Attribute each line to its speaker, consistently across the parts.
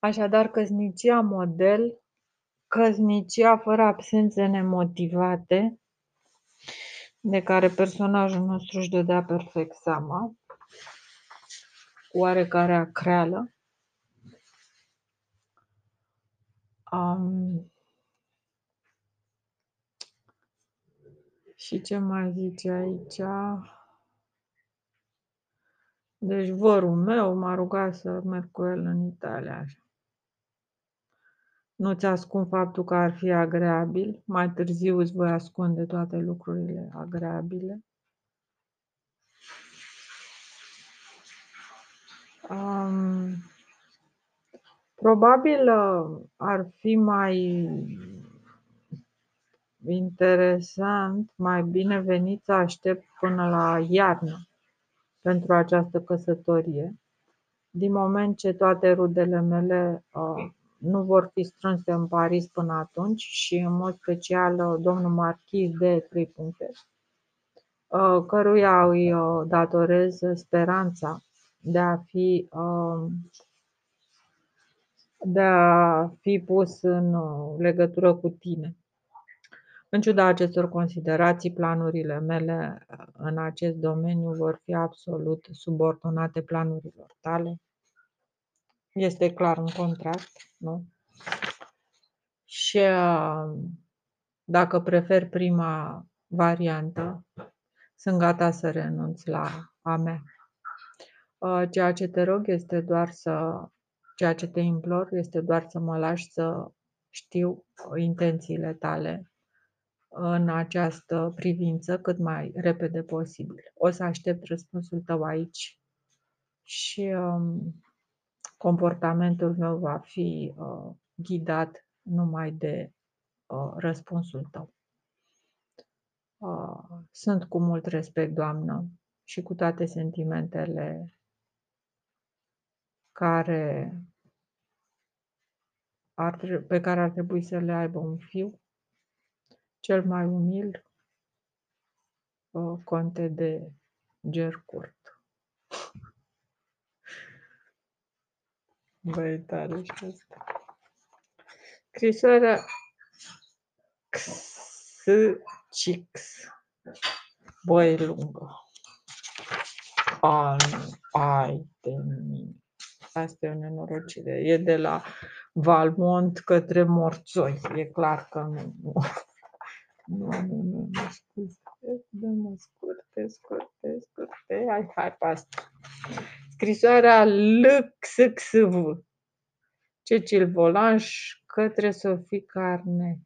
Speaker 1: Așadar, căsnicia model, căsnicia fără absențe nemotivate, de care personajul nostru își dădea perfect seama, oarecare acreală. Um, și ce mai zice aici? Deci vărul meu m-a rugat să merg cu el în Italia. Așa. Nu-ți ascund faptul că ar fi agreabil. Mai târziu îți voi ascunde toate lucrurile agreabile. Um, probabil uh, ar fi mai interesant, mai binevenit să aștept până la iarnă pentru această căsătorie, din moment ce toate rudele mele uh, nu vor fi strânse în Paris până atunci și în mod special uh, domnul marchis de trei puncte, uh, căruia îi uh, datorez speranța de a fi de a fi pus în legătură cu tine. În ciuda acestor considerații, planurile mele în acest domeniu vor fi absolut subordonate planurilor tale. Este clar în contract, nu? Și uh, dacă prefer prima variantă, sunt gata să renunț la a mea. Uh, ceea ce te rog este doar să, ceea ce te implor este doar să mă lași să știu intențiile tale în această privință cât mai repede posibil. O să aștept răspunsul tău aici și um, comportamentul meu va fi uh, ghidat numai de uh, răspunsul tău. Uh, sunt cu mult respect, Doamnă, și cu toate sentimentele care ar, pe care ar trebui să le aibă un fiu, cel mai umil, uh, conte de Gercurt. Băi, tare și asta. Scrisoarea X. Băi, lungă. A, ai de mine. Asta e o nenorocire. E de la Valmont către Morțoi. E clar că nu. Nu, nu, nu, nu, nu scuze. Dă-mă scurte, scurte, scurte. Hai, hai pe asta. Scrisoarea LXXV. Cecil Volanș către Sofie Carne.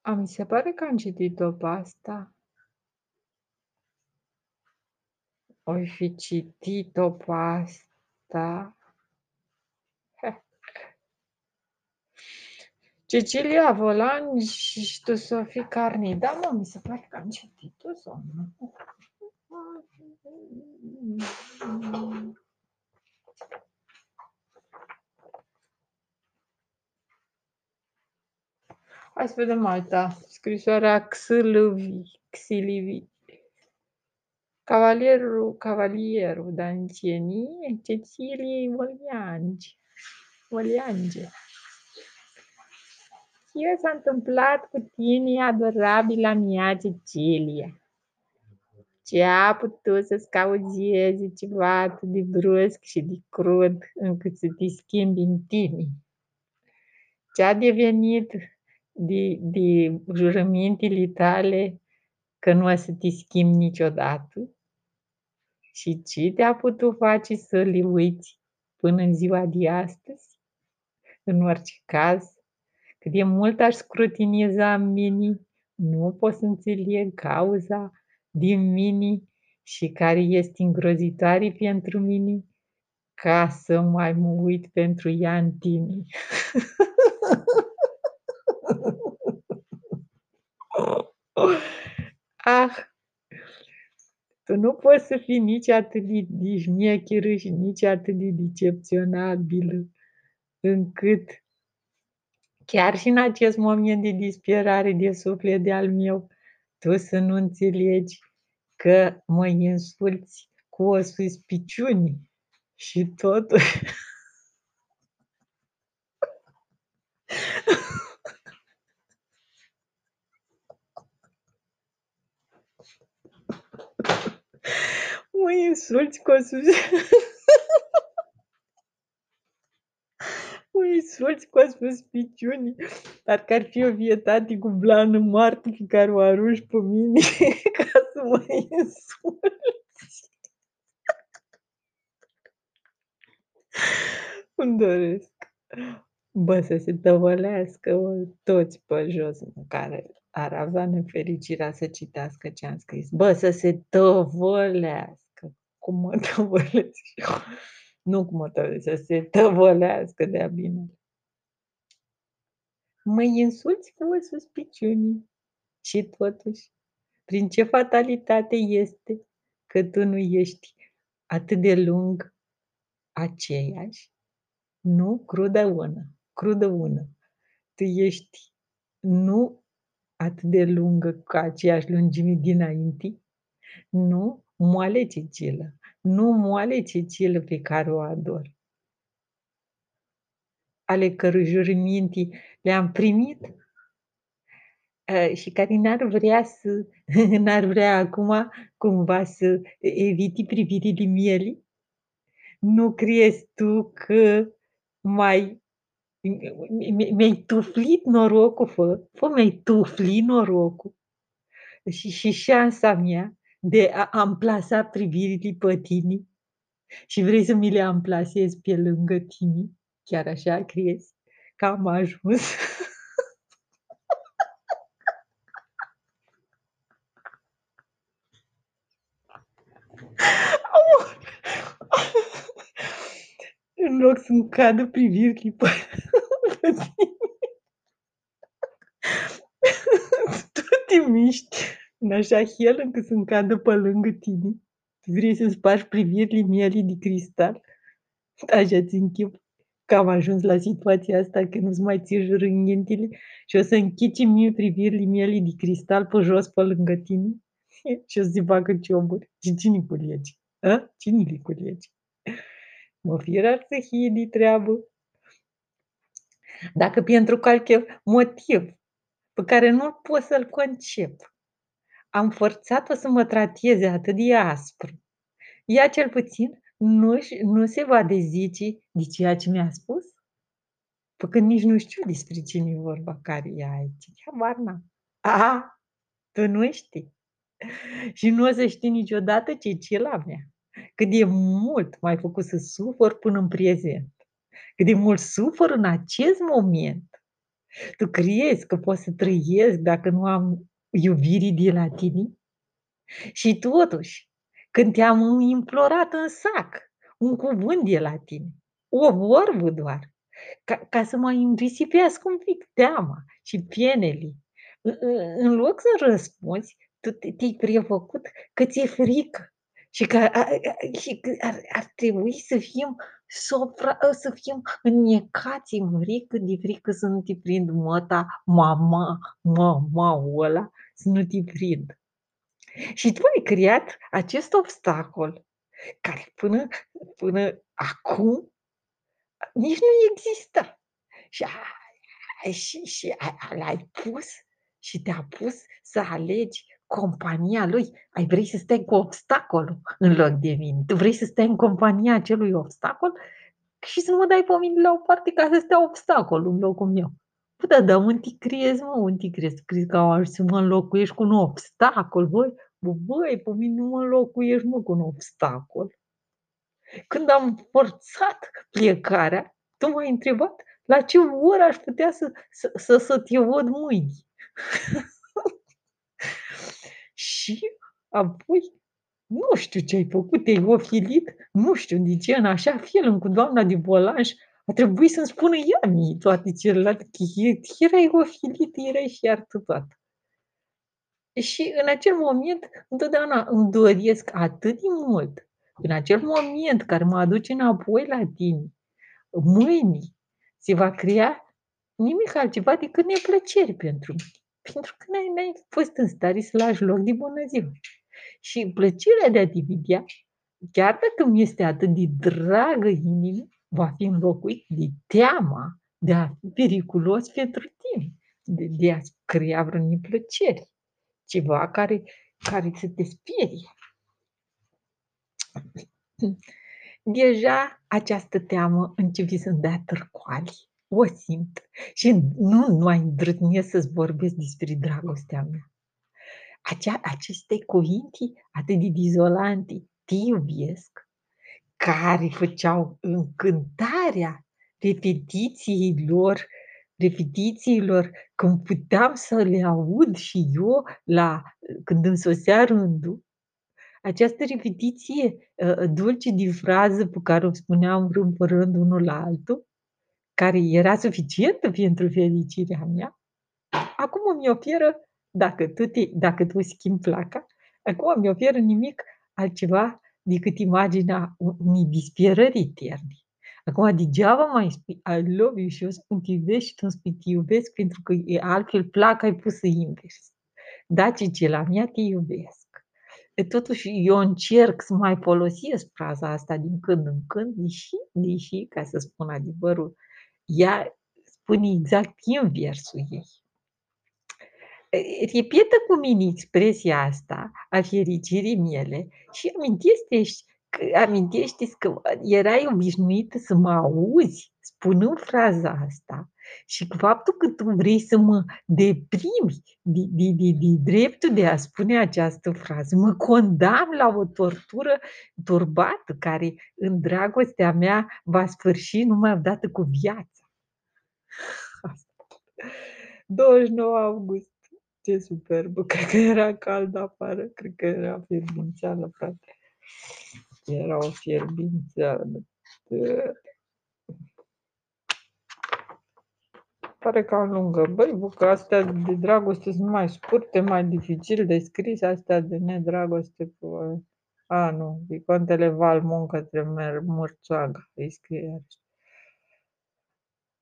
Speaker 1: A, mi se pare că am citit-o pe asta. Oi fi citit-o pe asta. Cecilia Volan și tu Sofie Carni. Da, mă, mi se pare că am citit-o sau nu? Hai să vedem alta. Scrisoarea Xilivi. Xilivi. Cavalierul, cavalierul Dancieni, Ceciliei Voliange. Voliange. Ce s-a întâmplat cu tine, adorabila mea Cecilia? Ce a putut să-ți cauzeze ceva atât de brusc și de crud încât să te schimbi în tine? Ce a devenit de, de jurămintele tale că nu o să te schimbi niciodată? Și ce te-a putut face să le uiți până în ziua de astăzi? În orice caz, cât de mult aș scrutiniza în mine, nu pot să înțeleg cauza din mine și care este îngrozitoare pentru mine, ca să mai mă uit pentru ea în tine. ah, tu nu poți să fii nici atât de, de și nici atât de decepționabilă încât chiar și în acest moment de disperare de suflet de al meu, tu să nu înțelegi că mă insulți cu o suspiciune și totuși mă insulți cu o suspiciune mă insulți cu o suspiciune parcă ar fi o vietate cu blană moarte pe care o arunci pe mine ca să mă insulți. Îmi doresc. Bă, să se tăvălească mă, toți pe jos, mă, care ar avea nefericirea să citească ce am scris. Bă, să se tăvălească. Cum mă tăvălesc eu. Nu cum mă tăvălesc, să se tăvălească de-a bine. Mă insulți cu o suspiciune. Și totuși, prin ce fatalitate este că tu nu ești atât de lung aceeași, nu crudă ună, crudă ună. Tu ești nu atât de lungă ca aceeași lungime dinainte, nu moale Cecilă, nu moale Cecilă pe care o ador. Ale cărui jurăminte le-am primit uh, și care n-ar vrea să, n-ar vrea acum cumva să evite privirile mieli? Nu crezi tu că mai mi-ai tuflit norocul, fă, fă mi-ai tuflit norocul și, și șansa mea de a amplasa privirile pe tine și vrei să mi le amplasezi pe lângă tine? Chiar așa crezi că am ajuns? În loc să-mi cadă privirile pe, pe tine. tu te miști în așa fel încât să-mi cadă pe lângă tine. Tu vrei să spargi privirile miele de cristal. Așa ți închip că am ajuns la situația asta că nu-ți mai ții jurânghientele și o să închici mie privirile miele de cristal pe jos pe lângă tine și o să-ți facă cioburi. Și cine culege? A? Cine le culege? Mă firar să fie de treabă. Dacă pentru calche motiv pe care nu pot să-l concep, am forțat-o să mă trateze atât de aspru, ea cel puțin nu, nu se va dezice de ceea ce mi-a spus? Păi când nici nu știu despre cine e vorba, care e aici. Habar n-am. A, tu nu știi. Și nu o să știi niciodată ce ce la mea. Cât de mult m-ai făcut să sufăr până în prezent. Cât de mult sufăr în acest moment. Tu crezi că pot să trăiesc dacă nu am iubirii de la tine? Și totuși, când te-am implorat în sac un cuvânt de la tine, o vorbă doar, ca, ca să mă înrisipească un pic teama și pienele, în loc să răspunzi, tu te-ai prefăcut că ți-e frică și că, și că ar, ar trebui să fim sopra, să fim înnecați în frică, de frică să nu te prind măta, mama, mama ăla, să nu te prind. Și tu ai creat acest obstacol care până, până acum nici nu exista. Și, a, și, și a, l-ai pus și te-a pus să alegi compania lui. Ai vrei să stai cu obstacolul în loc de mine. Tu vrei să stai în compania acelui obstacol și să nu mă dai pe mine la o parte ca să stea obstacolul în locul meu. Păi da, dar unde crezi, mă, unde crezi? Crezi că au să mă înlocuiești cu un obstacol, voi? Bă, băi, pe mine nu mă înlocuiești, mă, cu un obstacol. Când am forțat plecarea, tu m-ai întrebat la ce oră aș putea să, să, să, să te văd mâine. și apoi, nu știu ce ai făcut, te-ai ofilit, nu știu de ce, în așa fel, cu doamna de volanș, a trebuit să-mi spună ea mie toate celelalte, că erai ofilit, erai și artătoată. Și în acel moment, întotdeauna îmi doresc atât de mult, în acel moment care mă aduce înapoi la tine, mâine se va crea nimic altceva decât neplăceri pentru mine. Pentru că n-ai, n-ai fost în stare să lași loc de bună ziua. Și plăcerea de a dividia, chiar dacă mi este atât de dragă inimii, va fi înlocuit de teama de a fi periculos pentru tine, de, de a crea vreo neplăcere, ceva care, care să te sperie. Deja această teamă începe să-mi dea târcoali. O simt și nu mai îndrăznesc să-ți vorbesc despre dragostea mea. Acea, aceste cuvinte atât de dizolante, te iubesc, care făceau încântarea repetițiilor, repetițiilor, când puteam să le aud și eu la, când îmi sosea rândul, această repetiție uh, dulce de frază pe care o spuneam rând pe rând unul la altul, care era suficientă pentru fericirea mea, acum mi oferă, dacă tu, te, dacă tu schimbi placa, acum mi oferă nimic altceva decât imaginea unei disperări eterne. Acum, degeaba mai spui I love you și eu spun te iubesc și tu îmi spui te iubesc pentru că e altfel placa ai pus invers. Da, ce la mea te iubesc. E, totuși, eu încerc să mai folosesc fraza asta din când în când, deși, deși, ca să spun adevărul, ea spune exact inversul ei. Repetă cu mine expresia asta a fericirii mele și amintește amintește că erai obișnuită să mă auzi spunând fraza asta și cu faptul că tu vrei să mă deprimi de, de, de, de dreptul de a spune această frază, mă condamn la o tortură turbată care în dragostea mea va sfârși numai odată cu viața. 29 august. Ce superbă! Cred că era cald afară, cred că era fierbințeală, frate. Era o fierbințeală. Pare cam lungă. Băi, bucă astea de dragoste sunt mai scurte, mai dificil de scris, astea de nedragoste. A, nu, Vicontele Valmon către Murțoaga, îi scrie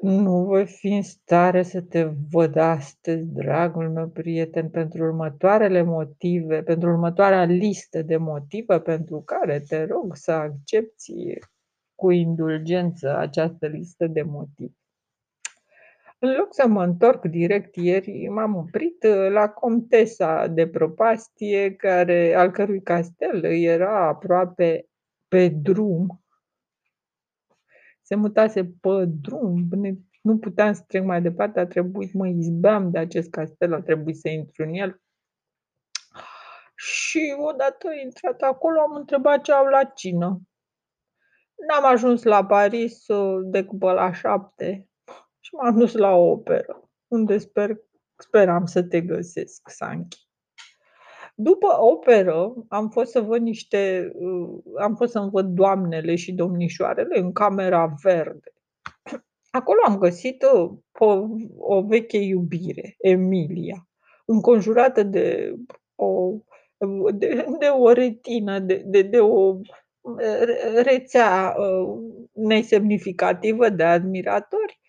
Speaker 1: Nu voi fi în stare să te văd astăzi, dragul meu prieten, pentru următoarele motive, pentru următoarea listă de motive pentru care te rog să accepti cu indulgență această listă de motive. În loc să mă întorc direct ieri, m-am oprit uh, la Comtesa de Propastie, care, al cărui castel era aproape pe drum. Se mutase pe drum, nu puteam să trec mai departe, a trebuit, mă izbeam de acest castel, a trebuit să intru în el. Și odată intrat acolo, am întrebat ce au la cină. N-am ajuns la Paris uh, decât pe la șapte și m-am dus la o operă, unde sper, speram să te găsesc, Sanchi. După operă am fost să văd niște, uh, am fost să văd doamnele și domnișoarele în camera verde. Acolo am găsit o, o, o veche iubire, Emilia, înconjurată de o, de, de o retină, de, de, de o rețea uh, nesemnificativă de admiratori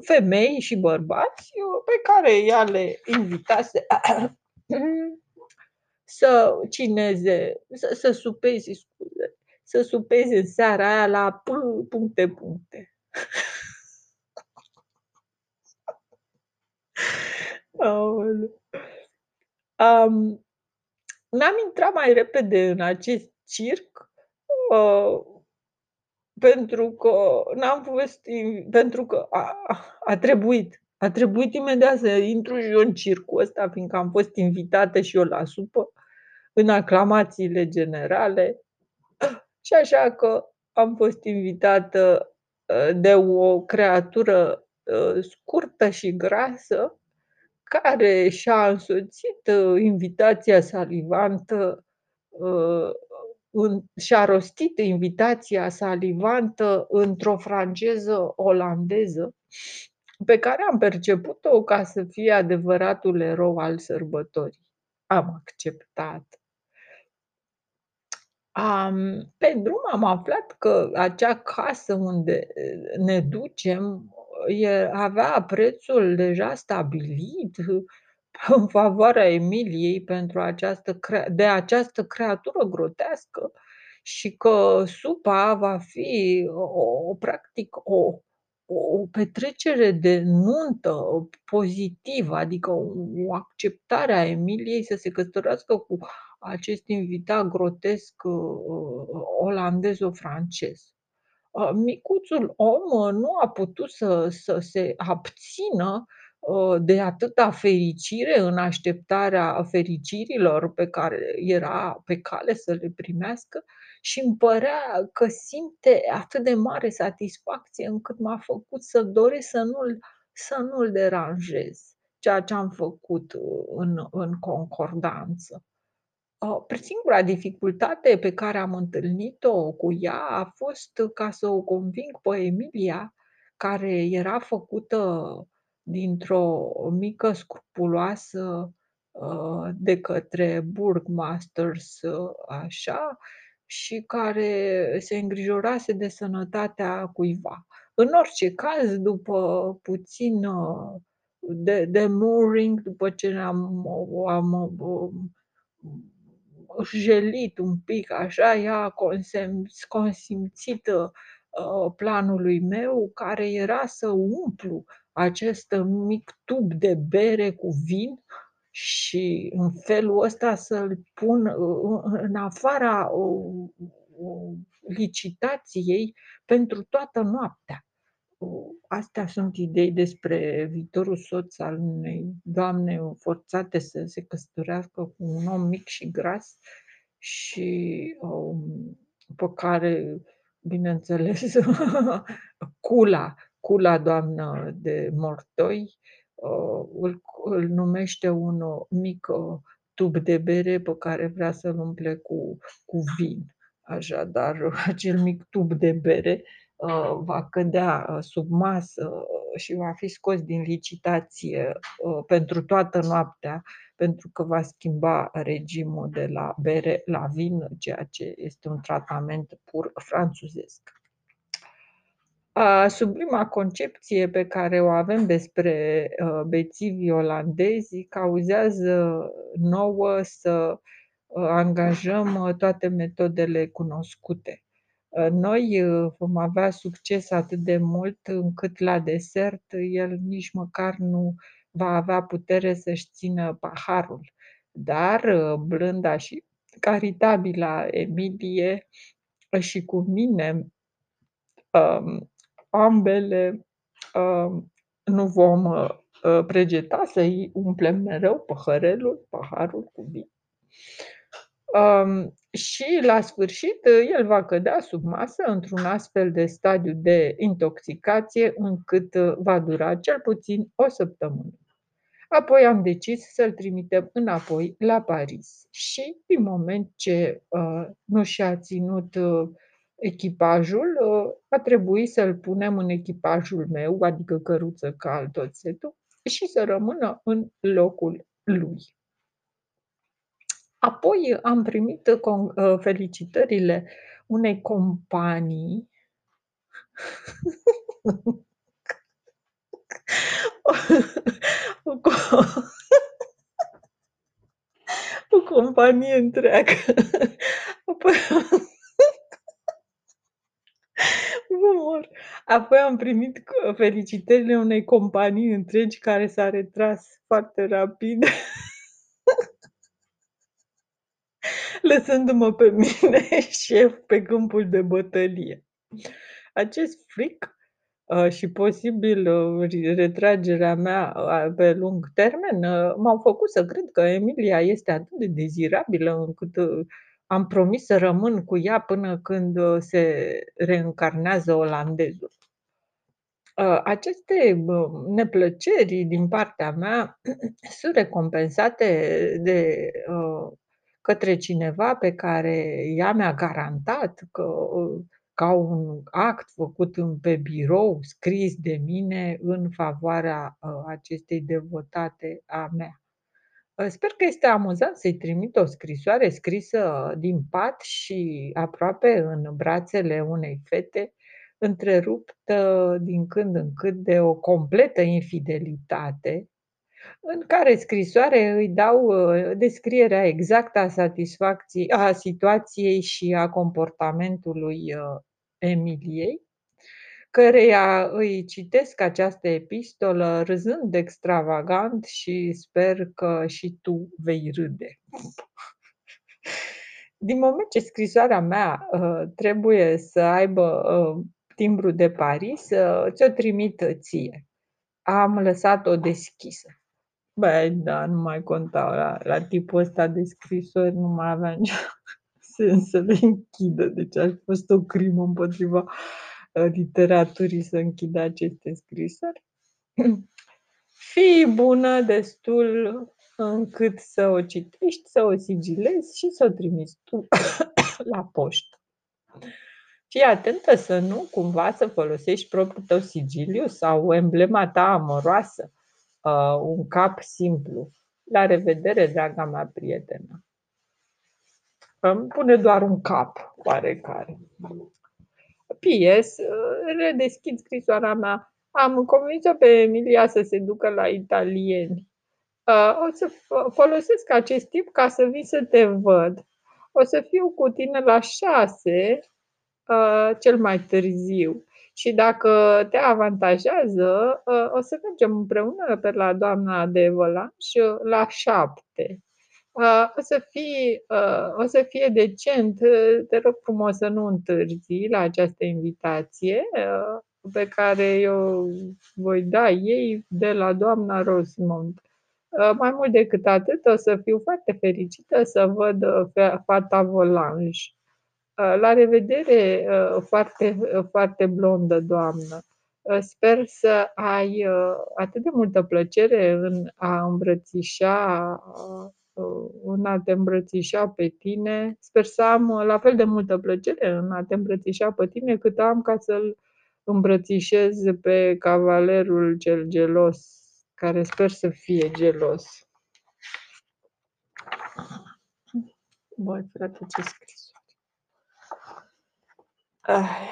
Speaker 1: femei și bărbați pe care ea le invitase să cineze, să, să supeze, scuze, să supeze în seara aia la puncte, puncte. Um, n-am intrat mai repede în acest circ uh, pentru că n-am fost pentru că a a trebuit. A trebuit imediat să intru și eu în circul ăsta, fiindcă am fost invitată și eu la supă, în aclamațiile generale. Și așa că am fost invitată ă, de o creatură ă, scurtă și grasă, care și-a însoțit ă, invitația salivantă și-a rostit invitația salivantă într-o franceză olandeză, pe care am perceput-o ca să fie adevăratul erou al sărbătorii. Am acceptat. Am, pe drum am aflat că acea casă unde ne ducem avea prețul deja stabilit, în favoarea Emiliei pentru această crea de această creatură grotească și că supa va fi o o practic o o petrecere de nuntă pozitivă, adică o acceptare a Emiliei să se căsătorească cu acest invitat grotesc, uh, olandezo-francez. Uh, micuțul om uh, nu a putut să să se abțină, de atâta fericire în așteptarea fericirilor pe care era pe cale să le primească și îmi părea că simte atât de mare satisfacție încât m-a făcut să doresc să nu-l să nu-l deranjez, ceea ce am făcut în în concordanță. Uh, singura dificultate pe care am întâlnit-o cu ea a fost ca să o conving pe Emilia, care era făcută dintr-o mică scrupuloasă, uh, de către burgmasters, uh, așa, și care se îngrijorase de sănătatea cuiva. În orice caz, după puțin de demurring, după ce ne-am am jelit un pic așa, ea a consems consimțit, uh, planului meu, care era să umplu acest mic tub de bere cu vin și în felul ăsta să-l pun, uh, în afara, uh, licitației pentru toată noaptea. Astea sunt idei despre viitorul soț al unei doamne forțate să se căsătorească cu un om mic și gras și, um, pe care, bineînțeles, Cula, Cula doamnă de Mortoi, uh, îl îl numește un mic uh, tub de bere pe care vrea să-l umple cu cu vin. Așadar, acel mic tub de bere Uh, va cădea uh, sub masă uh, și va fi scos din licitație pentru toată noaptea, pentru că va schimba regimul de la bere la vin, ceea ce este un tratament pur franțuzesc. Sublima concepție pe care o avem despre bețivii olandezi cauzează nouă să angajăm toate metodele cunoscute. Ă, noi ă, vom avea succes atât de mult încât la desert el nici măcar nu va avea putere să-și țină paharul. Dar ă, blânda și caritabila Emilie și cu mine, ambele nu vom pregeta să-i umplem mereu păhărelul, paharul cu vin. Um, și la sfârșit el va cădea sub masă într-un astfel de stadiu de intoxicație încât va dura cel puțin o săptămână. Apoi am decis să-l trimitem înapoi la Paris și din moment ce uh, nu și-a ținut uh, echipajul, uh, a trebuit să-l punem în echipajul meu, adică căruță, cal, tot setul, și să rămână în locul lui. Apoi am primit con ă, felicitările unei companii o co o companie întreagă. Apoi mă mor. Apoi am primit felicitările unei companii întregi care s-a retras foarte rapid. lăsându-mă pe mine șef pe câmpul de bătălie. Acest fric uh, și posibil uh, retragerea mea uh, pe lung termen m-au făcut să cred că Emilia este atât de dezirabilă încât am promis să rămân cu ea până când se reîncarnează olandezul. Aceste neplăceri din partea mea sunt recompensate de către cineva pe care ea mi-a garantat că ca un act făcut pe birou, scris de mine în favoarea ă, acestei devotate a mea. Ă, sper că este amuzant să-i trimit o scrisoare scrisă din pat și aproape în brațele unei fete, întreruptă din când în când de o completă infidelitate, În care scrisoare îi dau, ă, descrierea exactă a satisfacției a situației și a comportamentului, ă, Emiliei, căreia îi citesc această epistolă râzând extravagant și sper că și tu vei râde. Din moment ce scrisoarea mea, ă, trebuie să aibă, timbru de Paris, ți-o trimit ție. Am lăsat-o deschisă. Băi, da, nu mai conta la la tipul ăsta de scrisori, nu mai avea nicio sens să le închidă, deci a fost o crimă împotriva, ă, literaturii să închidă aceste scrisori. Fii bună destul încât să o citești, să o sigilezi și să o trimiți tu la poștă. Fii atentă să nu cumva să folosești propriul tău sigiliu sau emblema ta amoroasă uh, un cap simplu. La revedere, draga mea prietenă. Îmi pune doar un cap, oarecare. P.S. Redeschid scrisoarea mea. Am convins-o pe Emilia să se ducă la italieni. Uh, o să folosesc acest tip ca să vin să te văd. O să fiu cu tine la șase, uh, cel mai târziu. Și dacă te avantajează, ă, o să mergem împreună pe la doamna de Vălaș la șapte. Ă, o să, fie, ă, o să fie decent, te rog frumos să nu întârzi la această invitație pe care eu voi da ei de la doamna Rosemont. Mai mult decât atât, o să fiu foarte fericită să văd fata Volange. Uh, la revedere, uh, foarte, uh, foarte blondă doamnă. Sper să ai atât de multă plăcere în a îmbrățișa, în a te îmbrățișa pe tine. Sper să am la fel de multă plăcere în a te îmbrățișa pe tine cât am ca să-l îmbrățișez pe cavalerul cel gelos, care sper să fie gelos. Băi, frate, ce scris. uh,